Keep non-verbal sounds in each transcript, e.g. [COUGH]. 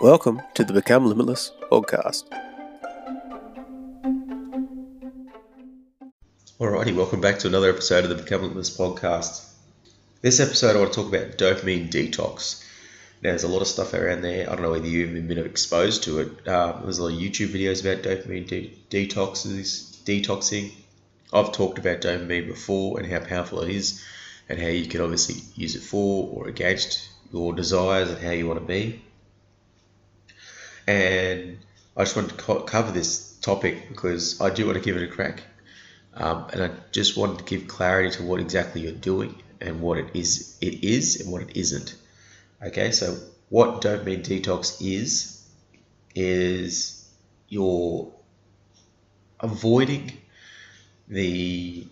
Welcome to the Become Limitless podcast. Alrighty, welcome back to another episode of the Become Limitless podcast. This episode, I want to talk about dopamine detox. Now, there's a lot of stuff around there. I don't know whether you've been exposed to it. Um, there's a lot of YouTube videos about dopamine de- detoxes, detoxing. I've talked about dopamine before and how powerful it is, and how you can obviously use it for or against your desires and how you want to be. And I just wanted to co- cover this topic because I do want to give it a crack. Um, and I just wanted to give clarity to what exactly you're doing and what it is it is and what it isn't. Okay, so what dopamine detox is is you're avoiding the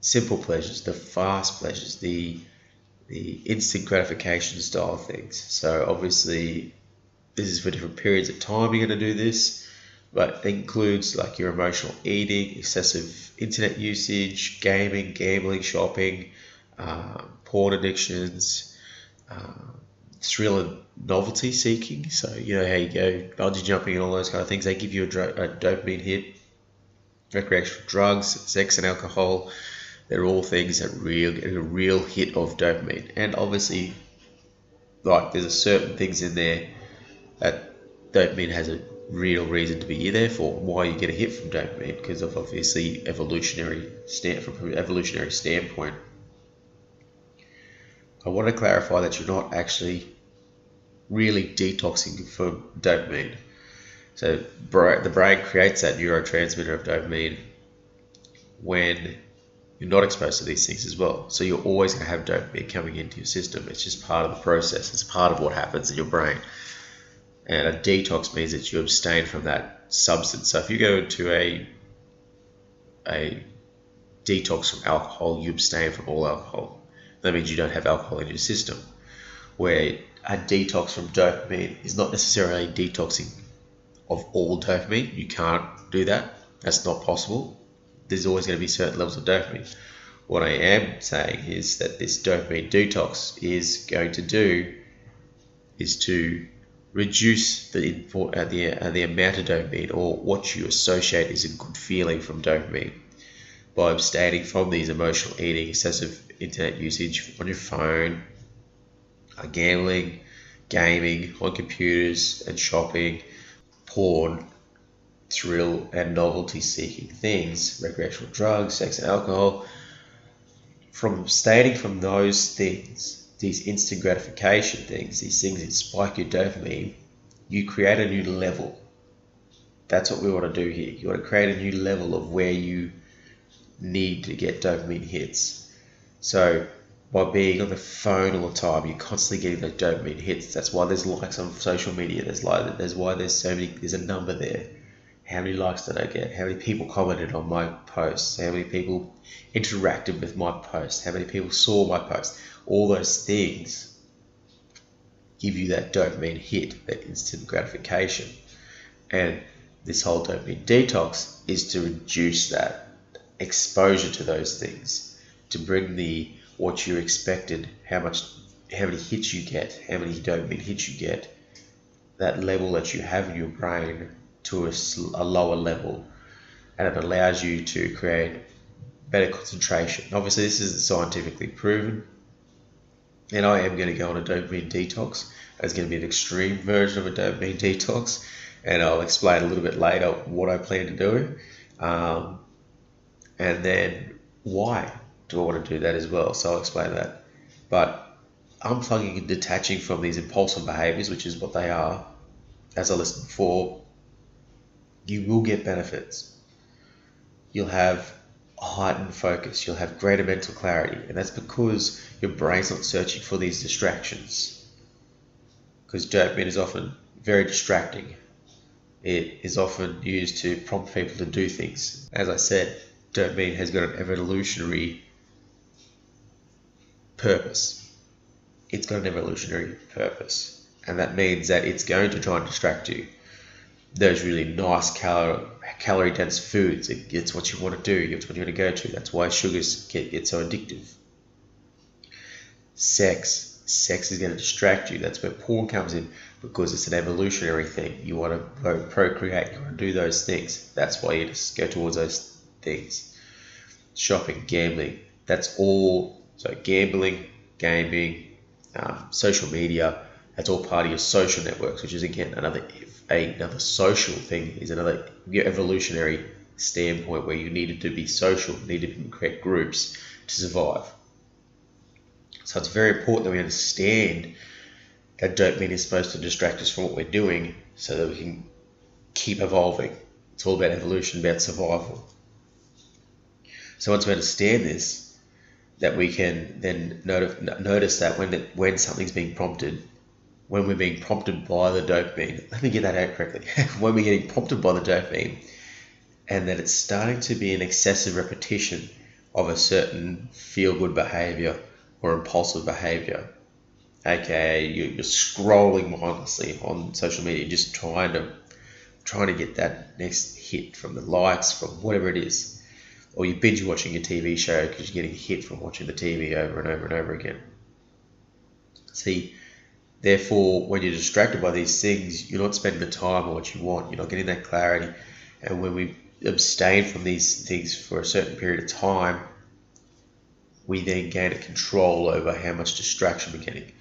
simple pleasures, the fast pleasures, the the instant gratification style things. So obviously this is for different periods of time you're going to do this, but it includes like your emotional eating, excessive internet usage, gaming, gambling, shopping, uh, porn addictions, uh, thrill and novelty seeking. So you know how you go bungee jumping and all those kind of things. They give you a, dro- a dopamine hit. Recreational drugs, sex and alcohol, they're all things that real get a real hit of dopamine. And obviously, like there's a certain things in there that dopamine has a real reason to be there for. Why you get a hit from dopamine because of obviously evolutionary stand from evolutionary standpoint. I want to clarify that you're not actually really detoxing from dopamine. So the brain creates that neurotransmitter of dopamine when you're not exposed to these things as well. So you're always going to have dopamine coming into your system. It's just part of the process. It's part of what happens in your brain. And a detox means that you abstain from that substance. So if you go into a a detox from alcohol, you abstain from all alcohol. That means you don't have alcohol in your system. Where a detox from dopamine is not necessarily detoxing of all dopamine. You can't do that. That's not possible. There's always going to be certain levels of dopamine. What I am saying is that this dopamine detox is going to do is to reduce the import, uh, the uh, the amount of dopamine or what you associate as a good feeling from dopamine by abstaining from these emotional eating, excessive internet usage on your phone, uh, gambling, gaming on computers, and shopping, porn, thrill and novelty seeking things, recreational drugs, sex and alcohol. From abstaining from those things, these instant gratification things, these things that spike your dopamine, you create a new level. That's what we want to do here. You want to create a new level of where you need to get dopamine hits. So by being on the phone all the time, you're constantly getting those dopamine hits. That's why there's likes on social media. There's like there's why there's so many. There's a number there. How many likes did I get? How many people commented on my posts? How many people interacted with my post? How many people saw my post? All those things give you that dopamine hit, that instant gratification. And this whole dopamine detox is to reduce that exposure to those things, to bring the what you expected, how much, how many hits you get, how many dopamine hits you get, that level that you have in your brain to a, a lower level, and it allows you to create better concentration. Obviously, this isn't scientifically proven, and I am going to go on a dopamine detox. It's going to be an extreme version of a dopamine [LAUGHS] detox, and I'll explain a little bit later what I plan to do, um, and then why do I want to do that as well. So I'll explain that. But unplugging and detaching from these impulsive behaviors, which is what they are, as I listed before, you will get benefits. You'll have heightened focus, you'll have greater mental clarity, and that's because your brain's not searching for these distractions. Because dopamine is often very distracting. It is often used to prompt people to do things. As I said, dopamine has got an evolutionary purpose. It's got an evolutionary purpose, and that means that it's going to try and distract you. Those really nice calorie calorie dense foods, it, it's what you want to do. It's what you want to go to. That's why sugars get, get so addictive. Sex, sex is going to distract you. That's where porn comes in because it's an evolutionary thing. You want to procreate, you want to do those things. That's why you just go towards those things. Shopping, gambling, that's all. So, gambling, gaming, um, social media, that's all part of your social networks, which is again another another social thing, is another evolutionary standpoint where you needed to be social, needed to create groups to survive. So it's very important that we understand that dopamine is supposed to distract us from what we're doing so that we can keep evolving. It's all about evolution, about survival. So once we understand this, that we can then notice that when it, when something's being prompted, when we're being prompted by the dopamine, let me get that out correctly. [LAUGHS] when we're getting prompted by the dopamine, and that it's starting to be an excessive repetition of a certain feel good behavior or impulsive behavior, aka you're scrolling mindlessly on social media, just trying to trying to get that next hit from the likes, from whatever it is, or you're binge watching a TV show because you're getting hit from watching the TV over and over and over again. See, therefore, when you're distracted by these things, you're not spending the time on what you want. You're not getting that clarity, and when we abstain from these things for a certain period of time, we then gain a control over how much distraction we're getting.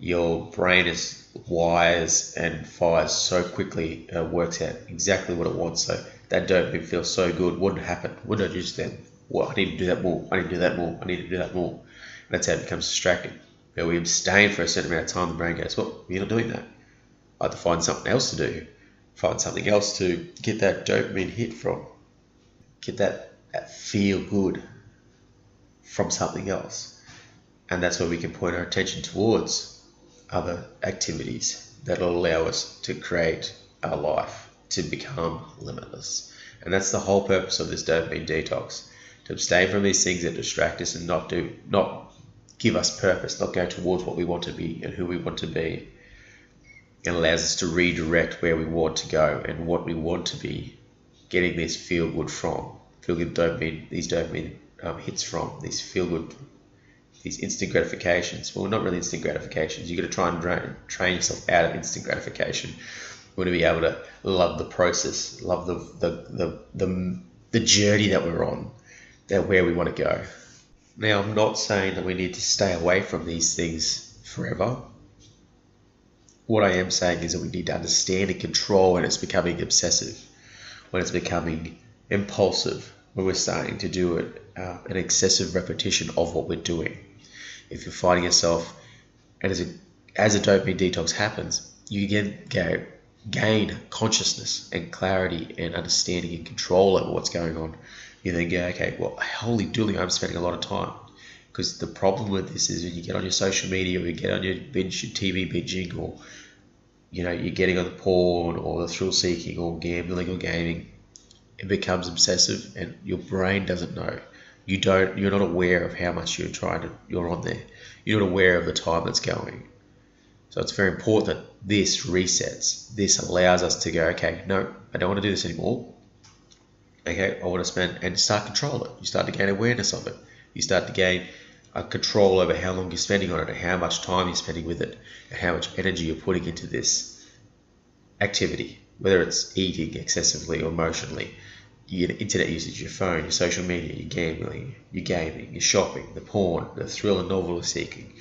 Your brain is wires and fires so quickly, works out exactly what it wants. So that dopamine feels so good. Wouldn't happen. Wouldn't I just then? Well, I need to do that more. I need to do that more. I need to do that more. And that's how it becomes distracting. Now we abstain for a certain amount of time. The brain goes, well, you're not doing that. I have to find something else to do. Find something else to get that dopamine hit from. Get that, that feel good from something else. And that's where we can point our attention towards other activities that will allow us to create our life to become limitless. And that's the whole purpose of this dopamine detox to abstain from these things that distract us and not do not give us purpose, not go towards what we want to be and who we want to be. It allows us to redirect where we want to go and what we want to be, getting this feel good from. Feel good dopamine, these dopamine um, hits from, these feel good, these instant gratifications. Well, not really instant gratifications. You've got to try and train, train yourself out of instant gratification. You want to be able to love the process, love the, the, the, the, the journey that we're on, that where we want to go. Now, I'm not saying that we need to stay away from these things forever. What I am saying is that we need to understand and control when it's becoming obsessive, when it's becoming impulsive, when we're starting to do it uh, an excessive repetition of what we're doing. If you're finding yourself, and as a as a dopamine detox happens, you again gain consciousness and clarity and understanding and control over what's going on. You then go, okay, well, holy dooly, I'm spending a lot of time. Because the problem with this is when you get on your social media or you get on your binge TV binging or you know, you're getting on the porn or the thrill seeking or gambling or gaming, it becomes obsessive and your brain doesn't know. You don't you're not aware of how much you're trying to you're on there. You're not aware of the time that's going. So it's very important that this resets. This allows us to go okay no i don't want to do this anymore okay i want to spend and start control it you start to gain awareness of it you start to gain a control over how long you're spending on it and how much time you're spending with it and how much energy you're putting into this activity whether it's eating excessively or emotionally your internet usage, your phone, your social media, your gambling, your gaming, your shopping, the porn, the thrill and novelty seeking,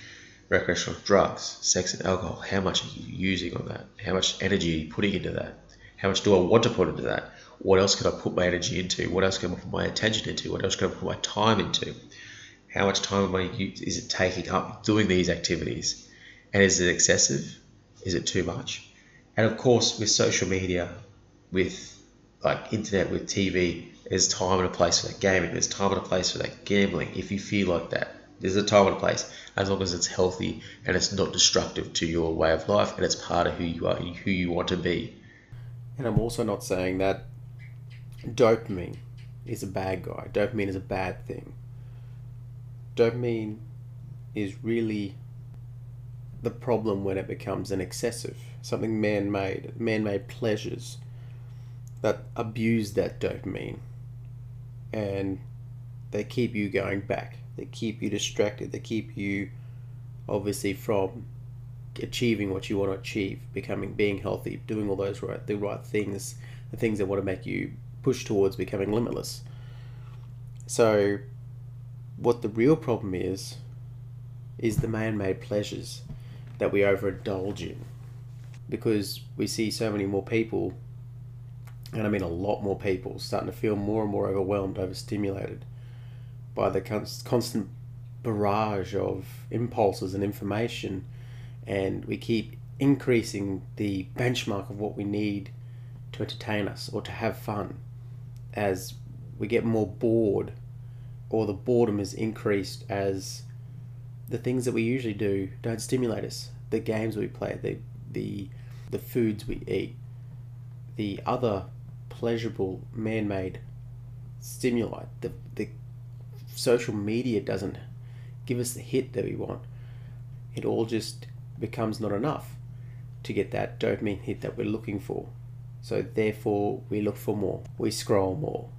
recreational drugs, sex and alcohol. How much are you using on that? How much energy are you putting into that? How much do I want to put into that? What else can I put my energy into? What else can I put my attention into? What else can I put my time into? How much time am I, is it taking up doing these activities? And is it excessive? Is it too much? And of course, with social media, with like internet with TV, there's time and a place for that gaming. There's time and a place for that gambling. If you feel like that, there's a time and a place as long as it's healthy and it's not destructive to your way of life and it's part of who you are, and who you want to be. And I'm also not saying that dopamine is a bad guy. Dopamine is a bad thing. Dopamine is really the problem when it becomes an excessive, something man made, man made pleasures that abuse that dopamine and they keep you going back. They keep you distracted. They keep you obviously from achieving what you want to achieve, becoming being healthy, doing all those right the right things, the things that want to make you push towards becoming limitless. So what the real problem is is the man-made pleasures that we overindulge in. Because we see so many more people and I mean a lot more people starting to feel more and more overwhelmed, overstimulated by the constant barrage of impulses and information, and we keep increasing the benchmark of what we need to entertain us or to have fun as we get more bored or the boredom is increased as the things that we usually do don't stimulate us the games we play the the the foods we eat the other pleasurable man-made stimuli the the social media doesn't give us the hit that we want, it all just becomes not enough to get that dopamine hit that we're looking for. So therefore, we look for more. We scroll more.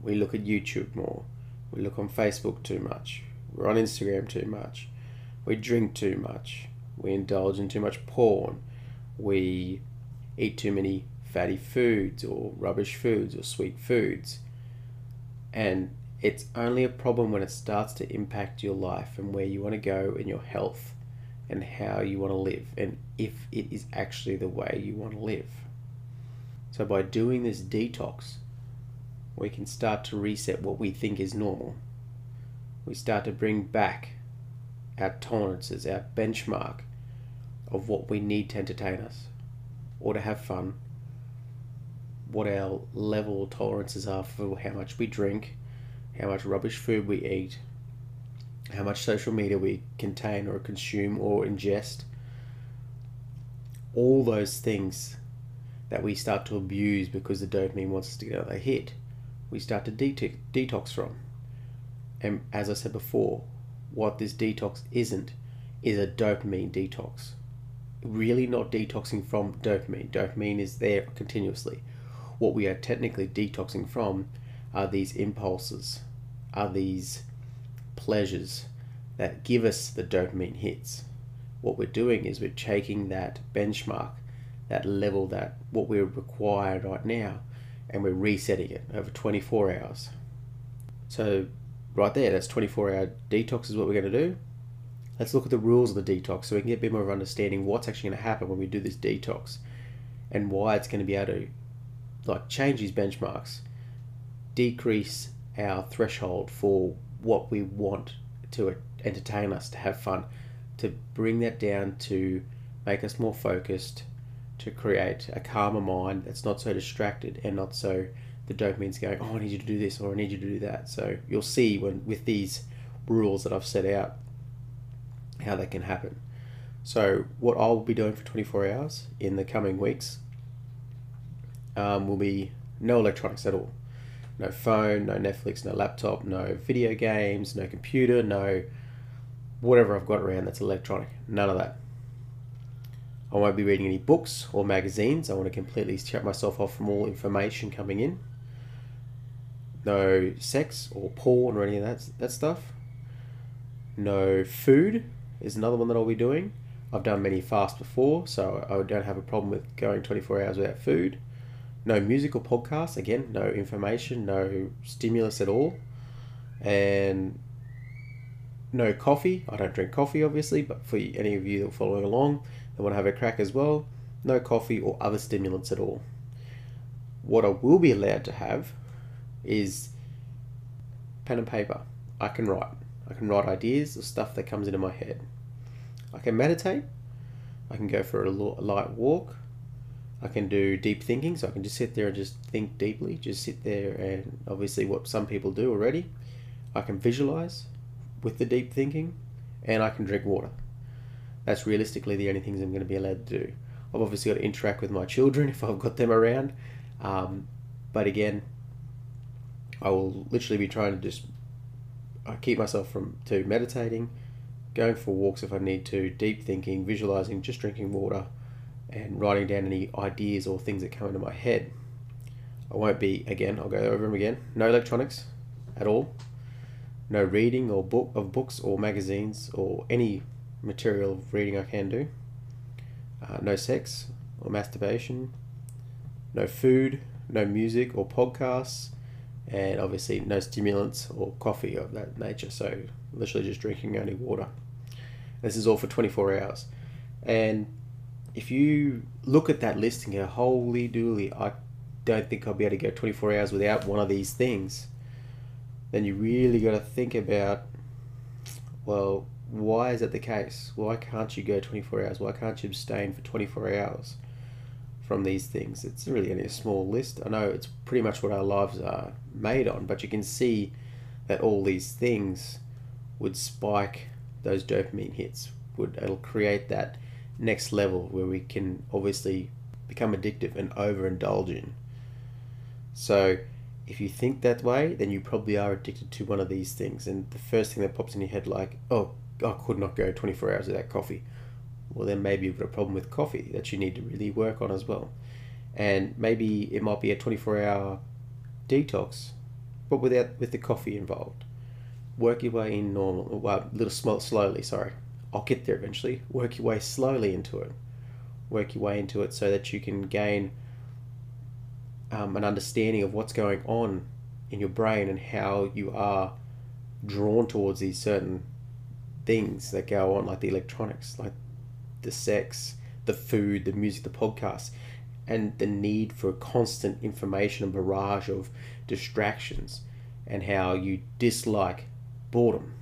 We look at YouTube more. We look on Facebook too much. We're on Instagram too much. We drink too much. We indulge in too much porn. We eat too many fatty foods or rubbish foods or sweet foods. And it's only a problem when it starts to impact your life and where you want to go and your health and how you want to live and if it is actually the way you want to live. So, by doing this detox, we can start to reset what we think is normal. We start to bring back our tolerances, our benchmark of what we need to entertain us or to have fun, what our level tolerances are for how much we drink, how much rubbish food we eat, how much social media we contain or consume or ingest. All those things that we start to abuse because the dopamine wants us to get another hit, we start to de- detox from. And as I said before, what this detox isn't is a dopamine detox. Really not detoxing from dopamine. Dopamine is there continuously. What we are technically detoxing from are these impulses, are these pleasures that give us the dopamine hits. What we're doing is we're taking that benchmark, that level, that what we're required right now, and we're resetting it over 24 hours. So, right there, that's 24 hour detox is what we're going to do. Let's look at the rules of the detox so we can get a bit more of understanding what's actually going to happen when we do this detox and why it's going to be able to like change these benchmarks decrease our threshold for what we want to entertain us, to have fun, to bring that down to make us more focused, to create a calmer mind that's not so distracted and not so the dopamine's going, oh, I need you to do this or I need you to do that. So you'll see when with these rules that I've set out how that can happen. So what I'll be doing for 24 hours in the coming weeks um, will be no electronics at all no phone, no Netflix, no laptop, no video games, no computer, no whatever I've got around that's electronic. None of that. I won't be reading any books or magazines. I want to completely shut myself off from all information coming in. No sex or porn or any of that, that stuff. No food is another one that I'll be doing. I've done many fasts before, so I don't have a problem with going 24 hours without food no musical podcasts, again no information no stimulus at all and no coffee i don't drink coffee obviously but for any of you that are following along that want to have a crack as well. No coffee or other stimulants at all. What i will be allowed to have is pen and paper. I can write. I can write ideas or stuff that comes into my head. I can meditate. I can go for a light walk. I can do deep thinking, so I can just sit there and just think deeply, just sit there and obviously what some people do already. I can visualize with the deep thinking, and I can drink water. That's realistically the only things I'm going to be allowed to do. I've obviously got to interact with my children [LAUGHS] if I've got them around, um, but again, I will literally be trying to just I keep myself from to meditating, going for walks if I need to, deep thinking, visualizing, just drinking water and writing down any ideas or things that come into my head. I won't be again. I'll go over them again. No electronics at all. No reading or book of books or magazines or any material reading I can do. Uh, no sex or masturbation. No food, no music or podcasts, and obviously no stimulants or coffee of that nature. So literally just drinking only water. This is all for 24 hours. And if you look at that list and go, holy dooly, I don't think I'll be able to go 24 hours without one of these things, then you really got to think about, well, why is that the case? Why can't you go 24 hours? Why can't you abstain for 24 hours from these things? It's really only a small list. I know it's pretty much what our lives are made on, but you can see that all these things would spike those dopamine hits. Would it'll create that next level where we can obviously become addictive and overindulge in. So if you think that way, then you probably are addicted to one of these things. And the first thing that pops in your head, like, oh, I could not go 24 hours without coffee. Well, then maybe you've got a problem with coffee that you need to really work on as well. And maybe it might be a 24 hour detox, but without with the coffee involved. Work your way in normal, well, a little small, slowly, sorry. I'll get there eventually. Work your way slowly into it. Work your way into it so that you can gain um, an understanding of what's going on in your brain and how you are drawn towards these certain things that go on, like the electronics, like the sex, the food, the music, the podcast, and the need for constant information and barrage of distractions, and how you dislike boredom,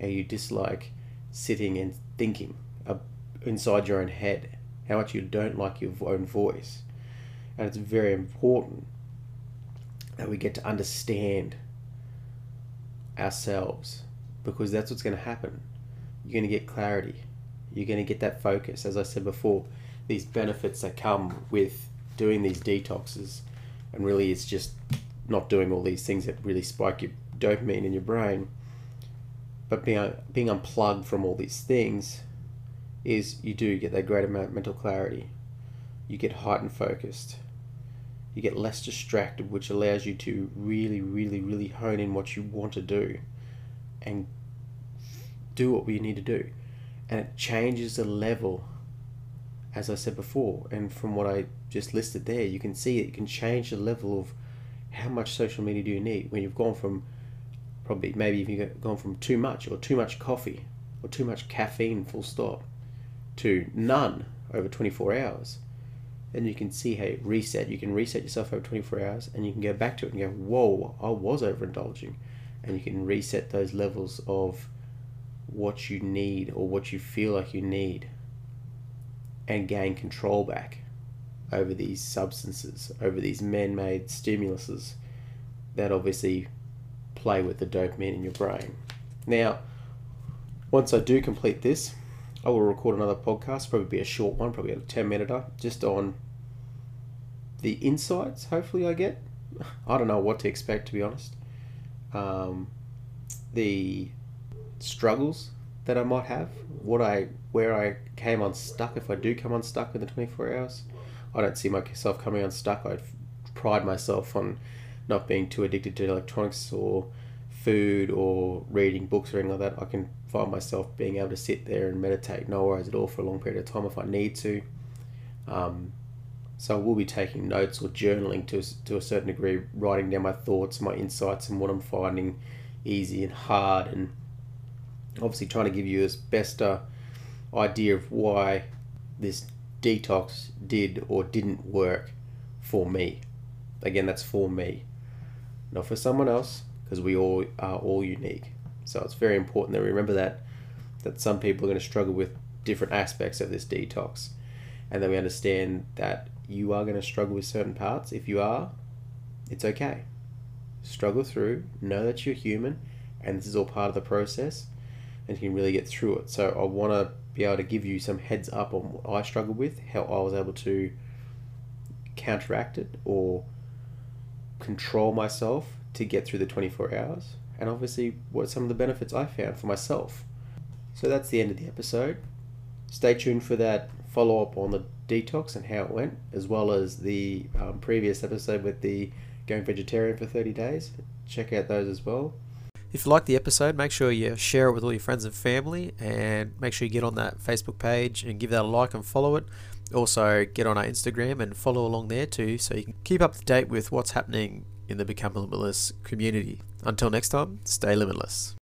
how you dislike sitting and thinking inside your own head, how much you don't like your own voice. And it's very important that we get to understand ourselves because that's what's going to happen. You're going to get clarity. You're going to get that focus. As I said before, these benefits that come with doing these detoxes, and really it's just not doing all these things that really spike your dopamine in your brain but being, being unplugged from all these things is you do get that great amount of mental clarity. You get heightened focused. You get less distracted, which allows you to really, really, really hone in what you want to do and do what you need to do. And it changes the level, as I said before, and from what I just listed there, you can see it, can change the level of how much social media do you need. When you've gone from probably maybe if you've gone from too much or too much coffee or too much caffeine full stop to none over 24 hours then you can see how you reset. You can reset yourself over 24 hours and you can go back to it and go whoa i was overindulging and you can reset those levels of what you need or what you feel like you need and gain control back over these substances over these man-made stimuluses that obviously play with the dopamine in your brain. Now, once I do complete this, I will record another podcast, probably be a short one, probably a 10 minute, just on the insights, hopefully, I get. [LAUGHS] I don't know what to expect, to be honest. Um, the struggles that I might have, what I where I came unstuck if I do come unstuck in the 24 hours. I don't see myself coming unstuck. I pride myself on not being too addicted to electronics or food or reading books or anything like that, I can find myself being able to sit there and meditate, no worries at all, for a long period of time if I need to. Um, so I will be taking notes or journaling to, to a certain degree, writing down my thoughts, my insights, and what I'm finding easy and hard, and obviously trying to give you as best a idea of why this detox did or didn't work for me. Again, that's for me, not for someone else because we all are all unique. So it's very important that we remember that that some people are going to struggle with different aspects of this detox, and that we understand that you are going to struggle with certain parts. If you are, it's okay. Struggle through. Know that you're human, and this is all part of the process, and can really get through it. So I want to be able to give you some heads up on what I struggled with, how I was able to counteract it or control myself to get through the 24 hours, and obviously what some of the benefits I found for myself. So that's the end of the episode. Stay tuned for that follow up on the detox and how it went, as well as the um, previous episode with the going vegetarian for 30 days. Check out those as well. If you like the episode, make sure you share it with all your friends and family and make sure you get on that Facebook page and give that a like and follow it. Also, get on our Instagram and follow along there too so you can keep up to date with what's happening in the Become Limitless community. Until next time, stay limitless.